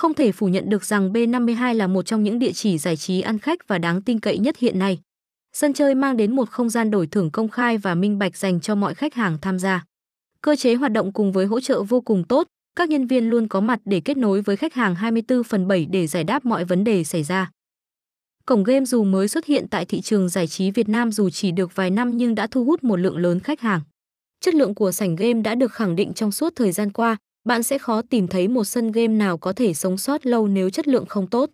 Không thể phủ nhận được rằng B52 là một trong những địa chỉ giải trí ăn khách và đáng tin cậy nhất hiện nay. Sân chơi mang đến một không gian đổi thưởng công khai và minh bạch dành cho mọi khách hàng tham gia. Cơ chế hoạt động cùng với hỗ trợ vô cùng tốt, các nhân viên luôn có mặt để kết nối với khách hàng 24 phần 7 để giải đáp mọi vấn đề xảy ra. Cổng game dù mới xuất hiện tại thị trường giải trí Việt Nam dù chỉ được vài năm nhưng đã thu hút một lượng lớn khách hàng. Chất lượng của sảnh game đã được khẳng định trong suốt thời gian qua, bạn sẽ khó tìm thấy một sân game nào có thể sống sót lâu nếu chất lượng không tốt.